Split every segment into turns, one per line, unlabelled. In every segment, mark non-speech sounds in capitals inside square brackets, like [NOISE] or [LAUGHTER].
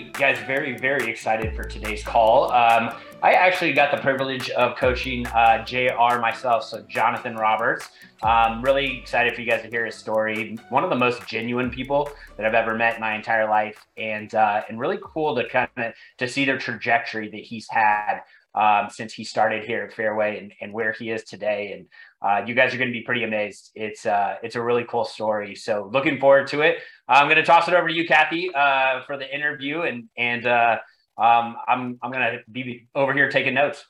guys, very, very excited for today's call. Um, I actually got the privilege of coaching uh, JR myself, so Jonathan Roberts. Um, really excited for you guys to hear his story. One of the most genuine people that I've ever met in my entire life, and uh, and really cool to kind of to see the trajectory that he's had um, since he started here at Fairway and, and where he is today. And uh, you guys are going to be pretty amazed. It's uh, it's a really cool story. So looking forward to it. I'm going to toss it over to you, Kathy, uh, for the interview, and and uh, um, I'm I'm going to be over here taking notes.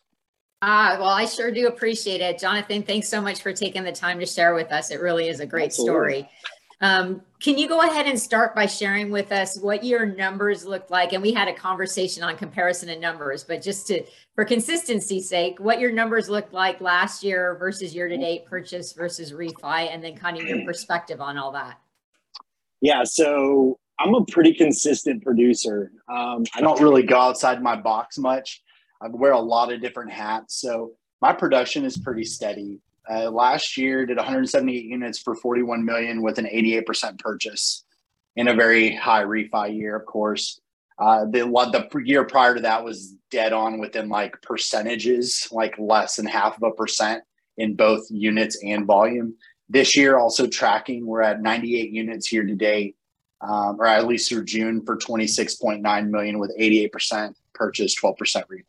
Ah, well, I sure do appreciate it, Jonathan. Thanks so much for taking the time to share with us. It really is a great Absolutely. story. Um, can you go ahead and start by sharing with us what your numbers looked like? And we had a conversation on comparison and numbers, but just to for consistency's sake, what your numbers looked like last year versus year to date purchase versus refi, and then kind of your [CLEARS THROAT] perspective on all that.
Yeah, so I'm a pretty consistent producer. Um, I don't really go outside my box much. I wear a lot of different hats, so my production is pretty steady. Uh, last year, did 178 units for 41 million with an 88% purchase in a very high refi year, of course. Uh, the the year prior to that was dead on within like percentages, like less than half of a percent in both units and volume. This year, also tracking, we're at 98 units here today, um, or at least through June for 26.9 million with 88% purchase, 12% refi.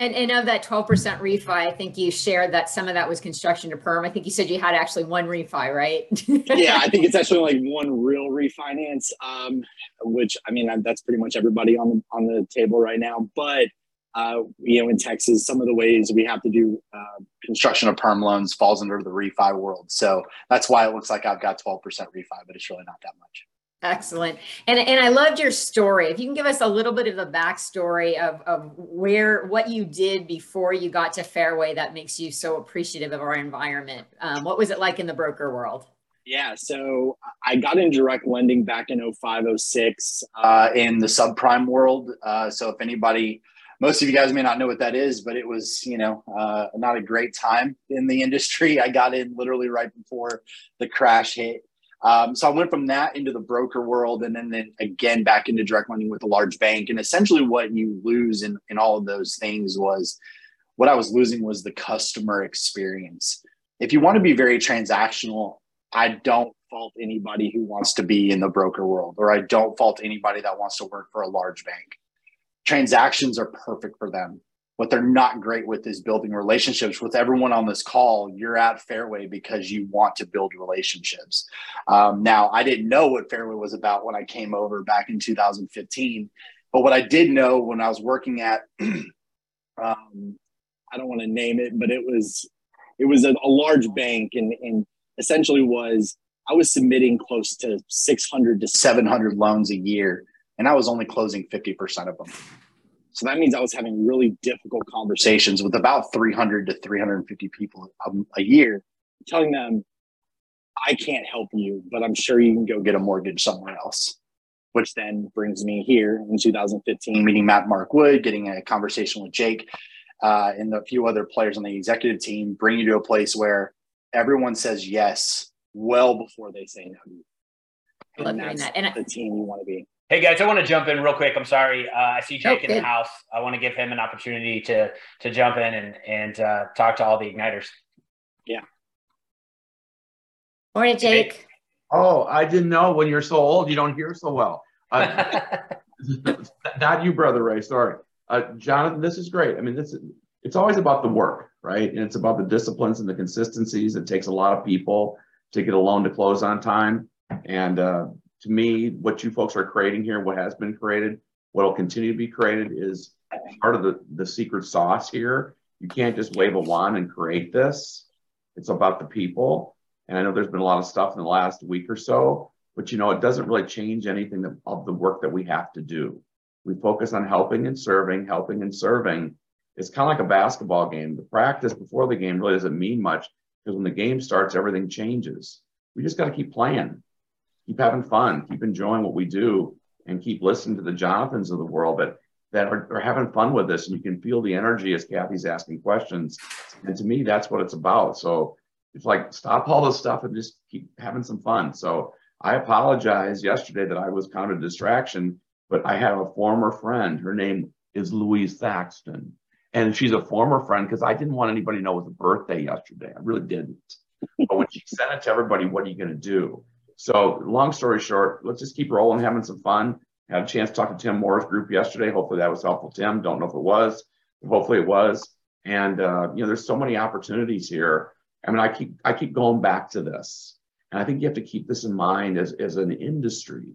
And, and of that 12% refi, I think you shared that some of that was construction to perm. I think you said you had actually one refi, right?
yeah, I think it's [LAUGHS] actually like one real refinance, um, which I mean, that's pretty much everybody on the, on the table right now. But, uh, you know, in Texas, some of the ways we have to do uh, construction of perm loans falls under the refi world. So that's why it looks like I've got 12% refi, but it's really not that much.
Excellent. And, and I loved your story. If you can give us a little bit of the backstory of, of where, what you did before you got to Fairway that makes you so appreciative of our environment. Um, what was it like in the broker world?
Yeah, so I got in direct lending back in 05, 06 uh, in the subprime world. Uh, so if anybody, most of you guys may not know what that is, but it was, you know, uh, not a great time in the industry. I got in literally right before the crash hit. Um, so I went from that into the broker world and then, then again back into direct lending with a large bank. And essentially what you lose in, in all of those things was what I was losing was the customer experience. If you want to be very transactional, I don't fault anybody who wants to be in the broker world, or I don't fault anybody that wants to work for a large bank. Transactions are perfect for them what they're not great with is building relationships. With everyone on this call you're at fairway because you want to build relationships. Um, now i didn't know what fairway was about when i came over back in 2015 but what i did know when i was working at [CLEARS THROAT] um, i don't want to name it but it was it was a, a large bank and, and essentially was i was submitting close to 600 to 700 loans a year and i was only closing 50% of them so that means I was having really difficult conversations with about 300 to 350 people a, a year, telling them, I can't help you, but I'm sure you can go get a mortgage somewhere else. Which then brings me here in 2015, meeting Matt Mark Wood, getting a conversation with Jake uh, and a few other players on the executive team, bring you to a place where everyone says yes well before they say no. And that's that. and the team you want to be.
Hey guys, I want to jump in real quick. I'm sorry. Uh, I see Jake oh, in the house. I want to give him an opportunity to to jump in and and uh, talk to all the igniters.
Yeah.
Morning, Jake.
Oh, I didn't know. When you're so old, you don't hear so well. Uh, [LAUGHS] [LAUGHS] not you, brother Ray. Sorry, uh, Jonathan. This is great. I mean, this is, it's always about the work, right? And it's about the disciplines and the consistencies. It takes a lot of people to get a loan to close on time, and uh, to me, what you folks are creating here, what has been created, what will continue to be created is part of the, the secret sauce here. You can't just wave a wand and create this. It's about the people. And I know there's been a lot of stuff in the last week or so, but you know, it doesn't really change anything of the work that we have to do. We focus on helping and serving, helping and serving. It's kind of like a basketball game. The practice before the game really doesn't mean much because when the game starts, everything changes. We just got to keep playing keep having fun, keep enjoying what we do, and keep listening to the Jonathans of the world that that are, are having fun with this. And you can feel the energy as Kathy's asking questions. And to me, that's what it's about. So it's like stop all this stuff and just keep having some fun. So I apologize yesterday that I was kind of a distraction but I have a former friend. Her name is Louise Thaxton. And she's a former friend because I didn't want anybody to know it was a birthday yesterday. I really didn't. but when she [LAUGHS] sent it to everybody, what are you going to do? So, long story short, let's just keep rolling, having some fun. Had a chance to talk to Tim Moore's group yesterday. Hopefully that was helpful, Tim. Don't know if it was. Hopefully it was. And uh, you know, there's so many opportunities here. I mean, I keep I keep going back to this, and I think you have to keep this in mind as as an industry.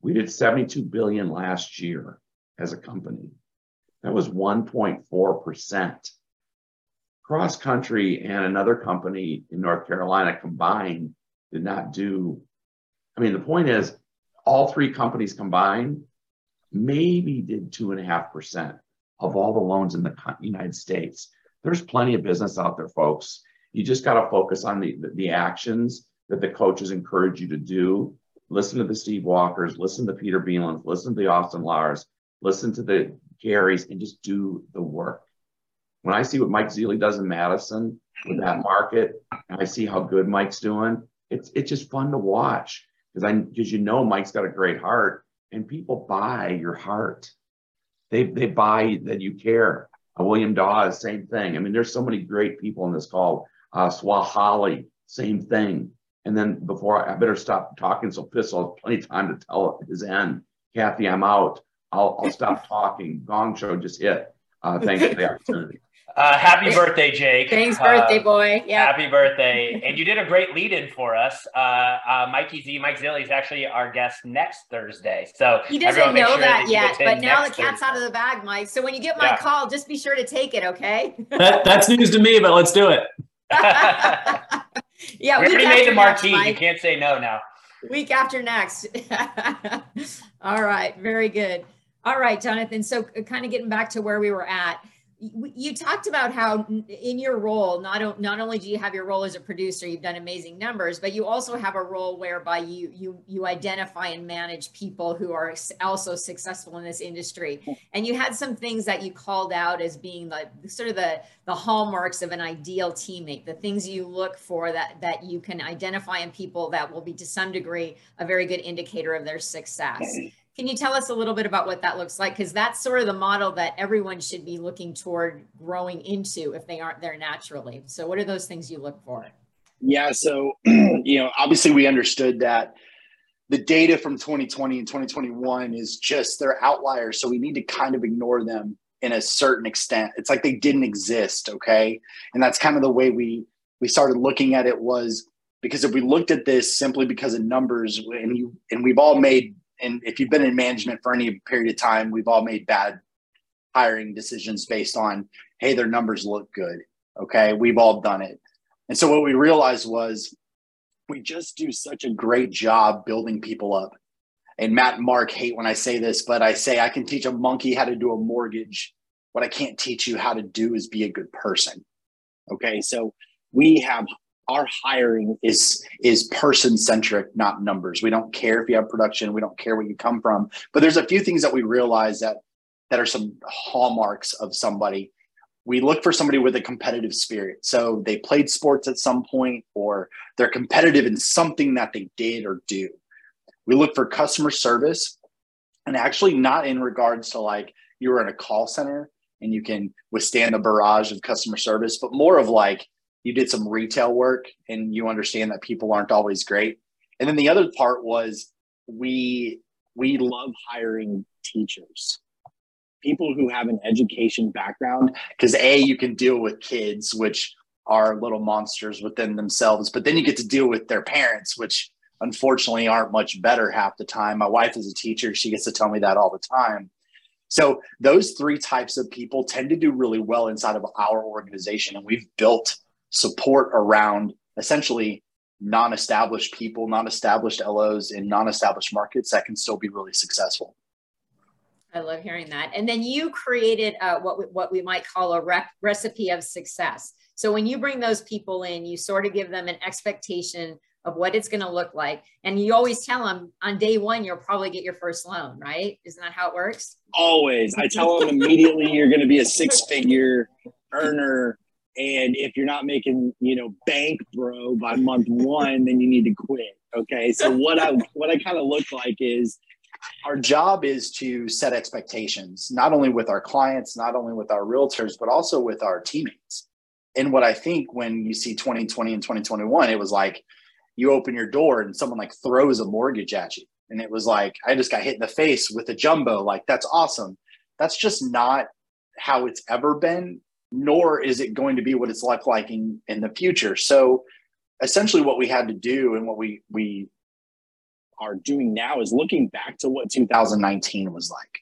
We did 72 billion last year as a company. That was 1.4 percent. Cross country and another company in North Carolina combined did not do. I mean, the point is, all three companies combined maybe did two and a half percent of all the loans in the United States. There's plenty of business out there, folks. You just got to focus on the, the, actions that the coaches encourage you to do. Listen to the Steve Walkers, listen to Peter Beelans, listen to the Austin Lars, listen to the Garys, and just do the work. When I see what Mike Zealy does in Madison with that market, and I see how good Mike's doing, it's it's just fun to watch because I because you know Mike's got a great heart, and people buy your heart. They they buy that you care. Uh, William Dawes, same thing. I mean, there's so many great people in this call. Uh, Swahali, same thing. And then before I, I better stop talking, so Piss, I'll have plenty of time to tell his end. Kathy, I'm out. I'll, I'll stop [LAUGHS] talking. Gong show just hit. Uh, thanks for the opportunity.
Uh, happy birthday, Jake.
Thanks, birthday uh, boy.
Yeah. Happy birthday. and you did a great lead in for us. Uh, uh, Mikey Z, Mike Zealy is actually our guest next Thursday. So
he doesn't know sure that, that yet, but now the cat's Thursday. out of the bag, Mike. So when you get my yeah. call, just be sure to take it, okay? [LAUGHS]
that, that's news to me, but let's do it. [LAUGHS]
yeah,
we already made the marquee. you can't say no now.
Week after next. [LAUGHS] All right, very good. All right, Jonathan. So, kind of getting back to where we were at you talked about how in your role not, not only do you have your role as a producer you've done amazing numbers but you also have a role whereby you you you identify and manage people who are also successful in this industry. And you had some things that you called out as being the sort of the the hallmarks of an ideal teammate the things you look for that that you can identify in people that will be to some degree a very good indicator of their success can you tell us a little bit about what that looks like? Because that's sort of the model that everyone should be looking toward growing into if they aren't there naturally. So, what are those things you look for?
Yeah. So, [CLEARS THROAT] you know, obviously, we understood that the data from 2020 and 2021 is just they're outliers. So, we need to kind of ignore them in a certain extent. It's like they didn't exist. Okay. And that's kind of the way we, we started looking at it was because if we looked at this simply because of numbers and you and we've all made and if you've been in management for any period of time, we've all made bad hiring decisions based on, hey, their numbers look good. Okay. We've all done it. And so what we realized was we just do such a great job building people up. And Matt and Mark hate when I say this, but I say I can teach a monkey how to do a mortgage. What I can't teach you how to do is be a good person. Okay. So we have our hiring is is person centric not numbers. We don't care if you have production. We don't care where you come from. But there's a few things that we realize that that are some hallmarks of somebody. We look for somebody with a competitive spirit. So they played sports at some point or they're competitive in something that they did or do. We look for customer service and actually not in regards to like you're in a call center and you can withstand the barrage of customer service but more of like you did some retail work and you understand that people aren't always great. And then the other part was we we love hiring teachers. People who have an education background because a you can deal with kids which are little monsters within themselves, but then you get to deal with their parents which unfortunately aren't much better half the time. My wife is a teacher, she gets to tell me that all the time. So those three types of people tend to do really well inside of our organization and we've built support around essentially non-established people, non-established LOs in non-established markets that can still be really successful.
I love hearing that. And then you created uh, what we, what we might call a rec- recipe of success. So when you bring those people in, you sort of give them an expectation of what it's going to look like, and you always tell them on day one you'll probably get your first loan, right? Isn't that how it works?
Always. I tell them immediately you're going to be a six-figure earner and if you're not making, you know, bank bro by month one, then you need to quit. Okay. So what I what I kind of look like is our job is to set expectations, not only with our clients, not only with our realtors, but also with our teammates. And what I think when you see 2020 and 2021, it was like you open your door and someone like throws a mortgage at you. And it was like, I just got hit in the face with a jumbo. Like, that's awesome. That's just not how it's ever been, nor is it going to be what it's like like in, in the future. So essentially what we had to do and what we we are doing now is looking back to what 2019 was like.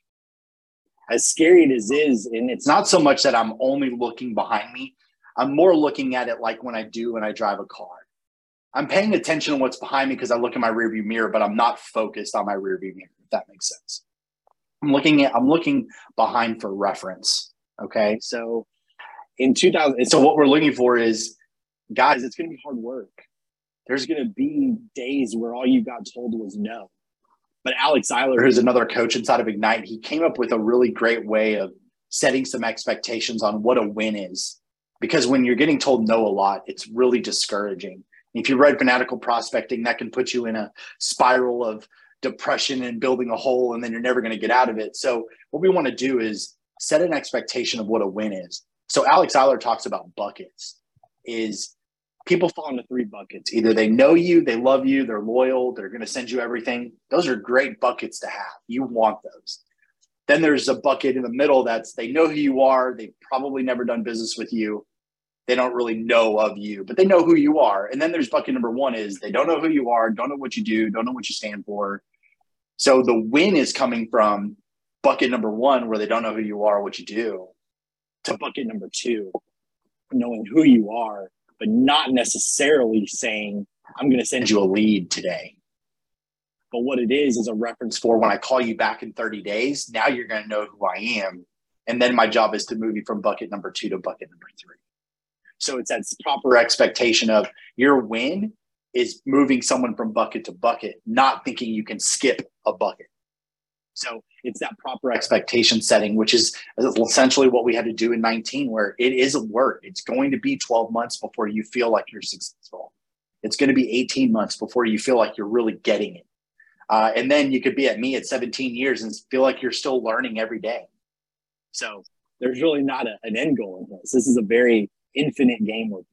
As scary as it is, and it's not so much that I'm only looking behind me, I'm more looking at it like when I do when I drive a car. I'm paying attention to what's behind me because I look in my rearview mirror, but I'm not focused on my rearview mirror, if that makes sense. I'm looking at I'm looking behind for reference. Okay. So in 2000, so what we're looking for is guys, it's gonna be hard work. There's gonna be days where all you got told was no. But Alex Eiler, who's another coach inside of Ignite, he came up with a really great way of setting some expectations on what a win is. Because when you're getting told no a lot, it's really discouraging. If you read fanatical prospecting, that can put you in a spiral of depression and building a hole, and then you're never going to get out of it. So, what we want to do is set an expectation of what a win is. So, Alex Eiler talks about buckets. Is people fall into three buckets. Either they know you, they love you, they're loyal, they're going to send you everything. Those are great buckets to have. You want those. Then there's a bucket in the middle that's they know who you are, they've probably never done business with you, they don't really know of you, but they know who you are. And then there's bucket number one is they don't know who you are, don't know what you do, don't know what you stand for. So the win is coming from bucket number one, where they don't know who you are, what you do, to bucket number two, knowing who you are, but not necessarily saying, I'm going to send you a lead today. But what it is is a reference for when I call you back in 30 days, now you're going to know who I am. And then my job is to move you from bucket number two to bucket number three. So it's that proper expectation of your win is moving someone from bucket to bucket, not thinking you can skip a bucket. So it's that proper expectation setting, which is essentially what we had to do in 19, where it is a work. It's going to be 12 months before you feel like you're successful. It's going to be 18 months before you feel like you're really getting it. Uh, and then you could be at me at 17 years and feel like you're still learning every day. So there's really not a, an end goal in this. This is a very infinite game them.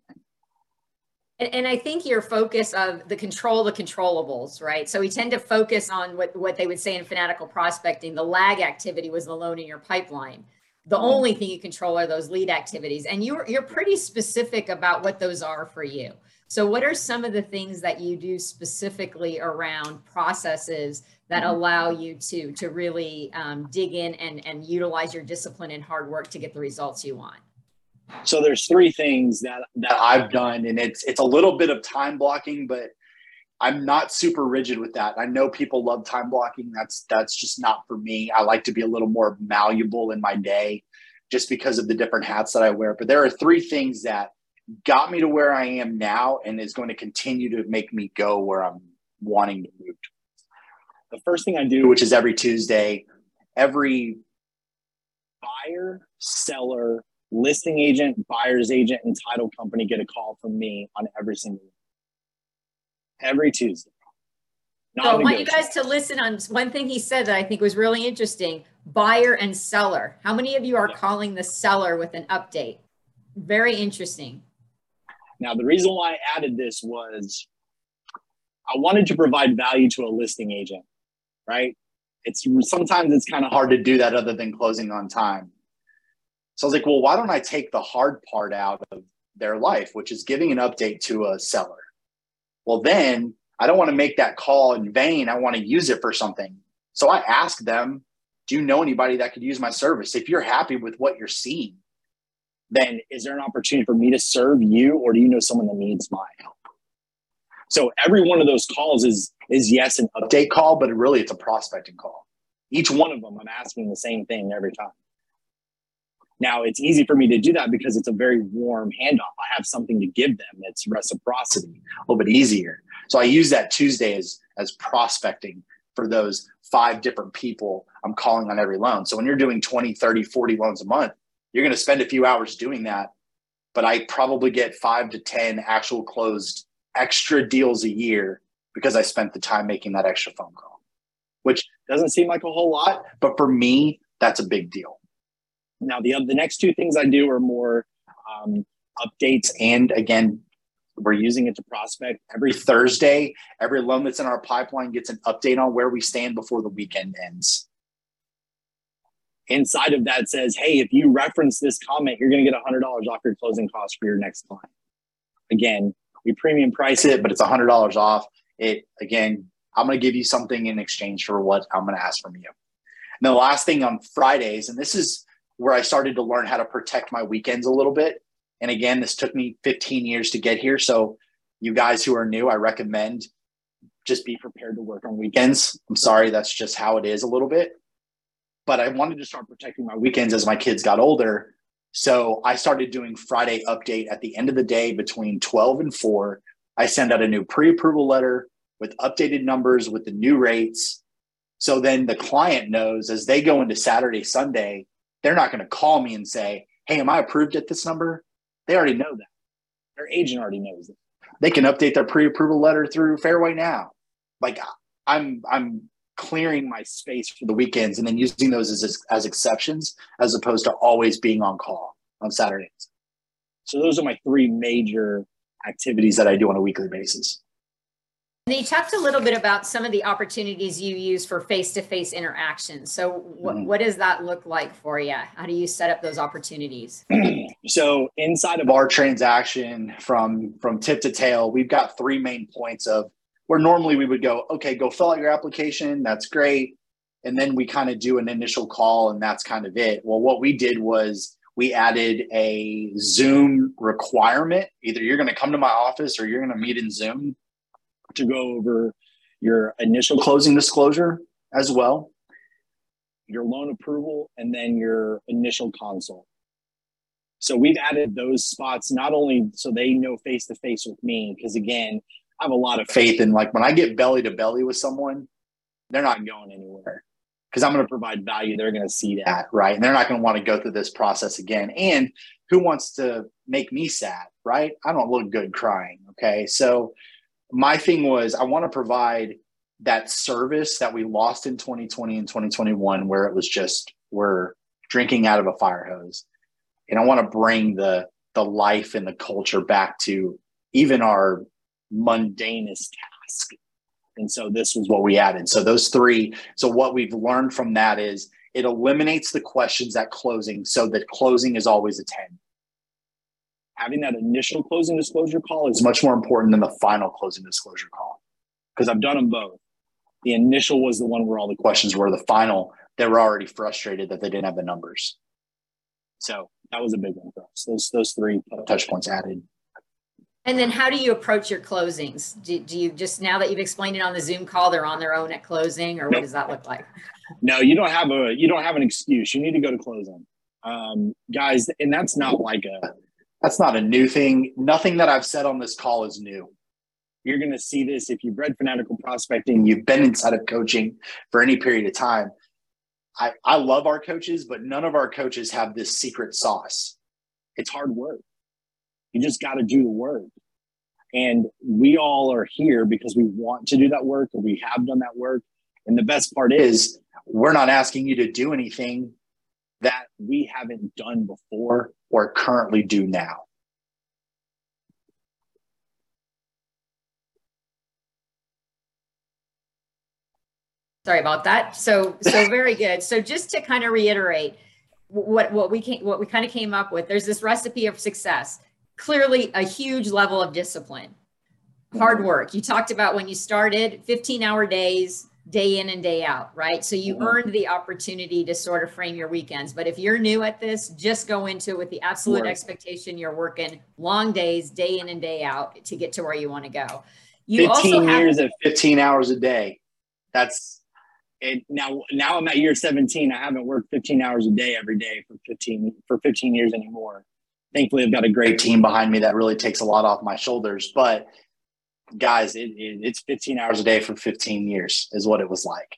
And, and I think your focus of the control the controllables, right? So we tend to focus on what, what they would say in fanatical prospecting, the lag activity was the loan in your pipeline. The mm-hmm. only thing you control are those lead activities. And you're you're pretty specific about what those are for you. So what are some of the things that you do specifically around processes that mm-hmm. allow you to to really um, dig in and, and utilize your discipline and hard work to get the results you want?
So there's three things that that I've done, and it's it's a little bit of time blocking, but I'm not super rigid with that. I know people love time blocking. That's that's just not for me. I like to be a little more malleable in my day, just because of the different hats that I wear. But there are three things that got me to where I am now, and is going to continue to make me go where I'm wanting to move. The first thing I do, which is every Tuesday, every buyer, seller, listing agent, buyer's agent, and title company get a call from me on every single every Tuesday.
Not so I want you guys to listen on one thing he said that I think was really interesting: buyer and seller. How many of you are yeah. calling the seller with an update? Very interesting.
Now, the reason why I added this was I wanted to provide value to a listing agent, right? It's sometimes it's kind of hard to do that other than closing on time. So I was like, well, why don't I take the hard part out of their life, which is giving an update to a seller? Well, then I don't want to make that call in vain. I want to use it for something. So I ask them, do you know anybody that could use my service? If you're happy with what you're seeing, then is there an opportunity for me to serve you or do you know someone that needs my help? So every one of those calls is is yes an update call, but really it's a prospecting call. Each one of them, I'm asking the same thing every time. Now it's easy for me to do that because it's a very warm handoff. I have something to give them. It's reciprocity, a little bit easier. So I use that Tuesday as, as prospecting for those five different people I'm calling on every loan. So when you're doing 20, 30, 40 loans a month, you're going to spend a few hours doing that. But I probably get five to 10 actual closed extra deals a year because I spent the time making that extra phone call, which Doesn't seem like a whole lot, but for me, that's a big deal. Now, the the next two things I do are more um, updates, and again, we're using it to prospect every Thursday. Every loan that's in our pipeline gets an update on where we stand before the weekend ends. Inside of that says, "Hey, if you reference this comment, you're going to get $100 off your closing cost for your next client." Again, we premium price it, but it's $100 off. It again, I'm going to give you something in exchange for what I'm going to ask from you. And the last thing on Fridays, and this is where I started to learn how to protect my weekends a little bit. And again, this took me 15 years to get here. So, you guys who are new, I recommend just be prepared to work on weekends. I'm sorry, that's just how it is a little bit. But I wanted to start protecting my weekends as my kids got older. So I started doing Friday update at the end of the day between 12 and 4. I send out a new pre approval letter with updated numbers with the new rates. So then the client knows as they go into Saturday, Sunday, they're not going to call me and say, Hey, am I approved at this number? They already know that. Their agent already knows it. They can update their pre-approval letter through Fairway now. Like I'm I'm clearing my space for the weekends and then using those as as exceptions as opposed to always being on call on Saturdays. So those are my three major activities that I do on a weekly basis.
And you talked a little bit about some of the opportunities you use for face-to-face interaction. So what, mm-hmm. what does that look like for you? How do you set up those opportunities? [CLEARS THROAT]
so inside of our transaction from from tip to tail, we've got three main points of where normally we would go, okay, go fill out your application. That's great. And then we kind of do an initial call and that's kind of it. Well, what we did was we added a Zoom requirement. Either you're going to come to my office or you're going to meet in Zoom to go over your initial closing disclosure as well, your loan approval, and then your initial consult. So we've added those spots not only so they know face to face with me, because again, I have a lot of faith in like when I get belly to belly with someone, they're not going anywhere because I'm going to provide value. They're going to see that, right? And they're not going to want to go through this process again. And who wants to make me sad, right? I don't look good crying. Okay. So my thing was I want to provide that service that we lost in 2020 and 2021, where it was just we're drinking out of a fire hose. And I want to bring the the life and the culture back to even our mundanest task. And so this was what we added. So those three. So what we've learned from that is it eliminates the questions at closing so that closing is always a 10 having that initial closing disclosure call is much more important than the final closing disclosure call because I've done them both. The initial was the one where all the questions were. The final, they were already frustrated that they didn't have the numbers. So that was a big one for us. Those those three touch points added.
And then how do you approach your closings? Do, do you just now that you've explained it on the Zoom call, they're on their own at closing, or what does that look like?
No, you don't have a you don't have an excuse. You need to go to closing, um, guys, and that's not like a that's not a new thing. Nothing that I've said on this call is new. You're going to see this if you've read Fanatical Prospecting, you've been inside of coaching for any period of time. I, I love our coaches, but none of our coaches have this secret sauce. It's hard work. You just got to do the work. And we all are here because we want to do that work or we have done that work. And the best part is, we're not asking you to do anything that we haven't done before or currently do now.
Sorry about that. So, so [LAUGHS] very good. So just to kind of reiterate what, what we came, what we kind of came up with, there's this recipe of success, clearly a huge level of discipline, hard mm-hmm. work. You talked about when you started 15 hour days, day in and day out, right? So you mm-hmm. earned the opportunity to sort of frame your weekends. But if you're new at this, just go into it with the absolute right. expectation you're working long days, day in and day out to get to where you want to go.
You 15 years have- at 15 hours a day. That's it. Now, now I'm at year 17. I haven't worked 15 hours a day every day for 15 for 15 years anymore. Thankfully, I've got a great team behind me that really takes a lot off my shoulders. But guys, it, it, it's 15 hours a day for 15 years is what it was like.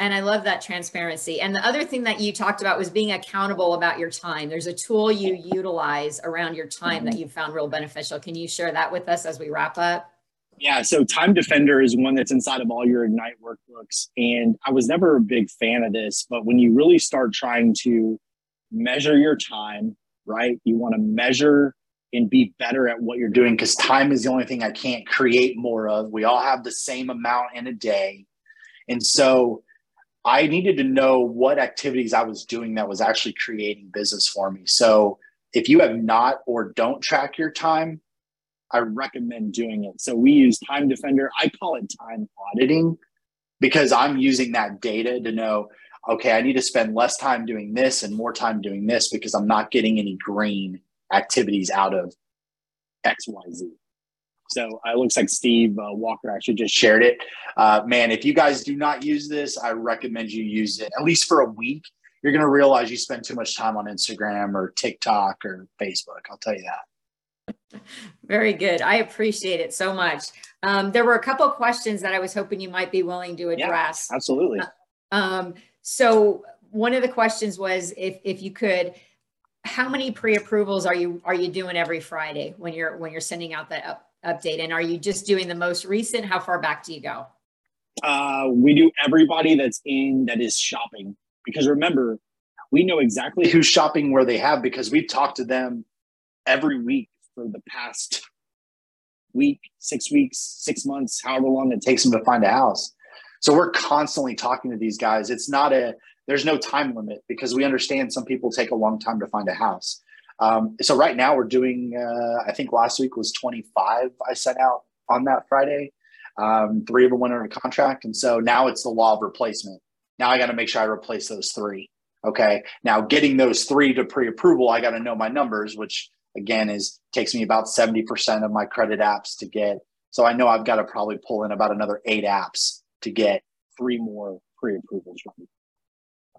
And I love that transparency. And the other thing that you talked about was being accountable about your time. There's a tool you utilize around your time that mm-hmm. you found real beneficial. Can you share that with us as we wrap up?
Yeah, so Time Defender is one that's inside of all your Ignite workbooks. And I was never a big fan of this, but when you really start trying to measure your time, right? You want to measure and be better at what you're doing because time is the only thing I can't create more of. We all have the same amount in a day. And so I needed to know what activities I was doing that was actually creating business for me. So if you have not or don't track your time, I recommend doing it. So we use Time Defender. I call it time auditing because I'm using that data to know, okay, I need to spend less time doing this and more time doing this because I'm not getting any green activities out of XYZ. So uh, it looks like Steve uh, Walker actually just shared it. Uh, man, if you guys do not use this, I recommend you use it at least for a week. You're going to realize you spend too much time on Instagram or TikTok or Facebook. I'll tell you that.
Very good. I appreciate it so much. Um, there were a couple questions that I was hoping you might be willing to address.
Yeah, absolutely.
Um, so one of the questions was if if you could how many pre-approvals are you are you doing every Friday when you're when you're sending out that up, update? And are you just doing the most recent? How far back do you go?
Uh, we do everybody that's in that is shopping because remember, we know exactly who's shopping where they have because we've talked to them every week for the past week, six weeks, six months, however long it takes them to find a house. So we're constantly talking to these guys. It's not a there's no time limit because we understand some people take a long time to find a house. Um, so right now we're doing, uh, I think last week was 25 I sent out on that Friday. Um, three of them went under contract. And so now it's the law of replacement. Now I got to make sure I replace those three. Okay. Now getting those three to pre-approval, I got to know my numbers, which again is takes me about 70% of my credit apps to get. So I know I've got to probably pull in about another eight apps to get three more pre-approvals.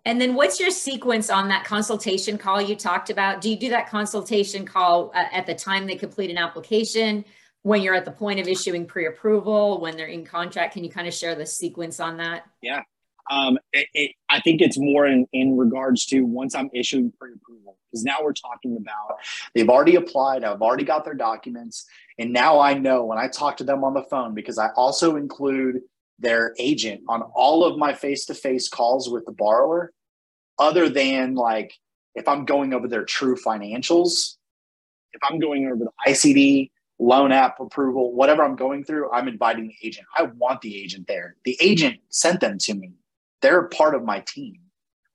And then what's your sequence on that consultation call you talked about? Do you do that consultation call uh, at the time they complete an application, when you're at the point of issuing pre-approval, when they're in contract? Can you kind of share the sequence on that?
Yeah. Um, it, it, I think it's more in, in regards to once I'm issuing pre-approval, because now we're talking about they've already applied, I've already got their documents, and now I know when I talk to them on the phone, because I also include their agent on all of my face-to-face calls with the borrower other than like if i'm going over their true financials if i'm going over the icd loan app approval whatever i'm going through i'm inviting the agent. I want the agent there. The agent sent them to me. They're part of my team.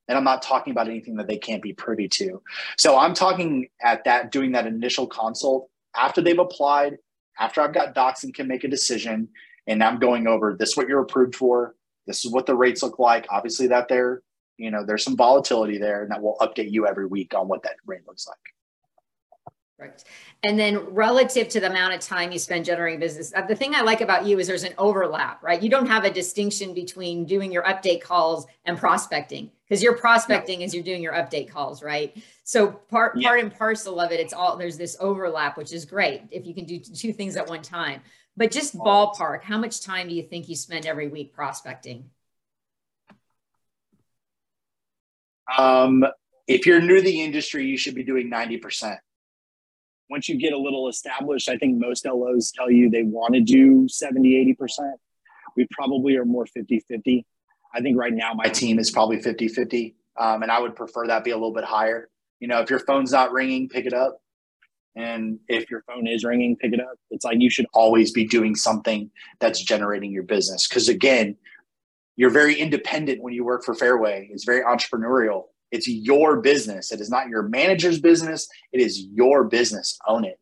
And i'm not talking about anything that they can't be privy to. So i'm talking at that doing that initial consult after they've applied after i've got docs and can make a decision and I'm going over this is what you're approved for. This is what the rates look like. Obviously, that there, you know, there's some volatility there, and that will update you every week on what that rate looks like.
Right. And then relative to the amount of time you spend generating business, uh, the thing I like about you is there's an overlap, right? You don't have a distinction between doing your update calls and prospecting because you're prospecting as you're doing your update calls, right? So part yeah. part and parcel of it, it's all there's this overlap, which is great if you can do two things at one time. But just ballpark, how much time do you think you spend every week prospecting?
Um, if you're new to the industry, you should be doing 90%. Once you get a little established, I think most LOs tell you they want to do 70, 80%. We probably are more 50 50. I think right now my team is probably 50 50. Um, and I would prefer that be a little bit higher. You know, if your phone's not ringing, pick it up. And if your phone is ringing, pick it up. It's like you should always be doing something that's generating your business. Because again, you're very independent when you work for Fairway. It's very entrepreneurial. It's your business. It is not your manager's business. It is your business. Own it.